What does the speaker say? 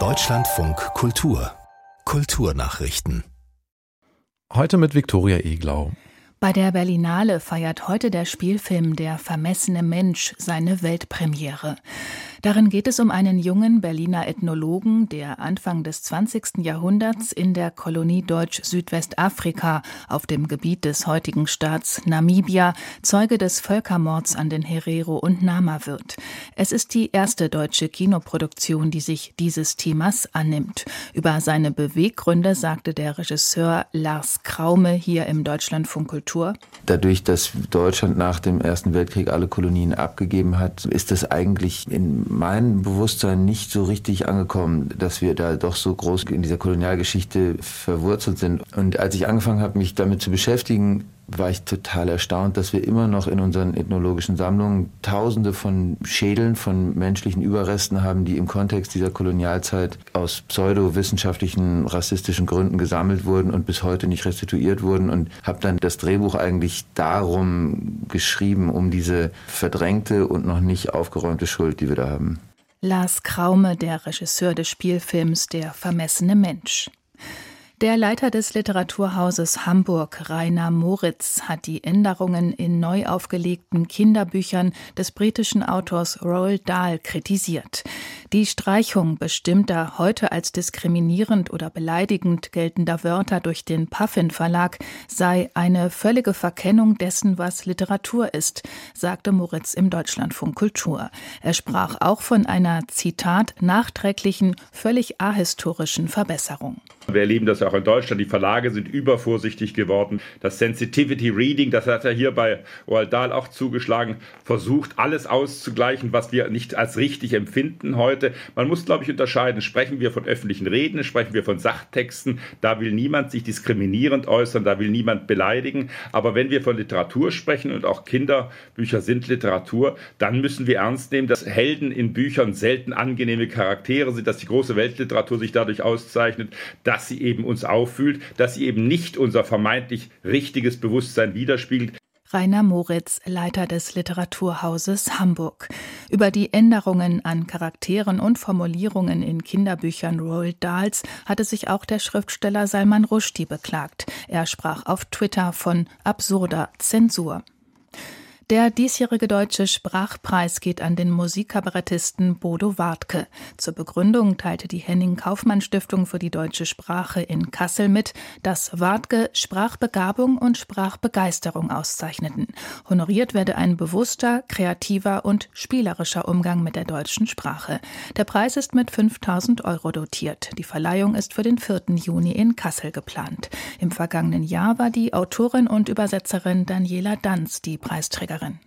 Deutschlandfunk Kultur Kulturnachrichten Heute mit Viktoria Eglau. Bei der Berlinale feiert heute der Spielfilm Der vermessene Mensch seine Weltpremiere. Darin geht es um einen jungen Berliner Ethnologen, der Anfang des 20. Jahrhunderts in der Kolonie Deutsch-Südwestafrika auf dem Gebiet des heutigen Staats Namibia Zeuge des Völkermords an den Herero und Nama wird. Es ist die erste deutsche Kinoproduktion, die sich dieses Themas annimmt. Über seine Beweggründe sagte der Regisseur Lars Kraume hier im Deutschlandfunk Kultur. Dadurch, dass Deutschland nach dem Ersten Weltkrieg alle Kolonien abgegeben hat, ist das eigentlich in mein Bewusstsein nicht so richtig angekommen, dass wir da doch so groß in dieser Kolonialgeschichte verwurzelt sind. Und als ich angefangen habe, mich damit zu beschäftigen, war ich total erstaunt, dass wir immer noch in unseren ethnologischen Sammlungen Tausende von Schädeln von menschlichen Überresten haben, die im Kontext dieser Kolonialzeit aus pseudowissenschaftlichen, rassistischen Gründen gesammelt wurden und bis heute nicht restituiert wurden. Und habe dann das Drehbuch eigentlich darum geschrieben, um diese verdrängte und noch nicht aufgeräumte Schuld, die wir da haben. Lars Kraume, der Regisseur des Spielfilms Der vermessene Mensch. Der Leiter des Literaturhauses Hamburg, Rainer Moritz, hat die Änderungen in neu aufgelegten Kinderbüchern des britischen Autors Roald Dahl kritisiert. Die Streichung bestimmter heute als diskriminierend oder beleidigend geltender Wörter durch den Puffin Verlag sei eine völlige Verkennung dessen, was Literatur ist, sagte Moritz im Deutschlandfunk Kultur. Er sprach auch von einer Zitat nachträglichen, völlig ahistorischen Verbesserung. Wir erleben das auch in Deutschland. Die Verlage sind übervorsichtig geworden. Das Sensitivity Reading, das hat er hier bei Roald Dahl auch zugeschlagen, versucht alles auszugleichen, was wir nicht als richtig empfinden heute. Man muss, glaube ich, unterscheiden. Sprechen wir von öffentlichen Reden, sprechen wir von Sachtexten. Da will niemand sich diskriminierend äußern, da will niemand beleidigen. Aber wenn wir von Literatur sprechen und auch Kinderbücher sind Literatur, dann müssen wir ernst nehmen, dass Helden in Büchern selten angenehme Charaktere sind, dass die große Weltliteratur sich dadurch auszeichnet, dass sie eben uns auffühlt, dass sie eben nicht unser vermeintlich richtiges Bewusstsein widerspiegelt. Rainer Moritz, Leiter des Literaturhauses Hamburg. Über die Änderungen an Charakteren und Formulierungen in Kinderbüchern Roald Dahls hatte sich auch der Schriftsteller Salman Rushdie beklagt. Er sprach auf Twitter von absurder Zensur. Der diesjährige deutsche Sprachpreis geht an den Musikkabarettisten Bodo Wartke. Zur Begründung teilte die Henning Kaufmann Stiftung für die deutsche Sprache in Kassel mit, dass Wartke Sprachbegabung und Sprachbegeisterung auszeichneten. Honoriert werde ein bewusster, kreativer und spielerischer Umgang mit der deutschen Sprache. Der Preis ist mit 5000 Euro dotiert. Die Verleihung ist für den 4. Juni in Kassel geplant. Im vergangenen Jahr war die Autorin und Übersetzerin Daniela Danz die Preisträgerin. Sängerin.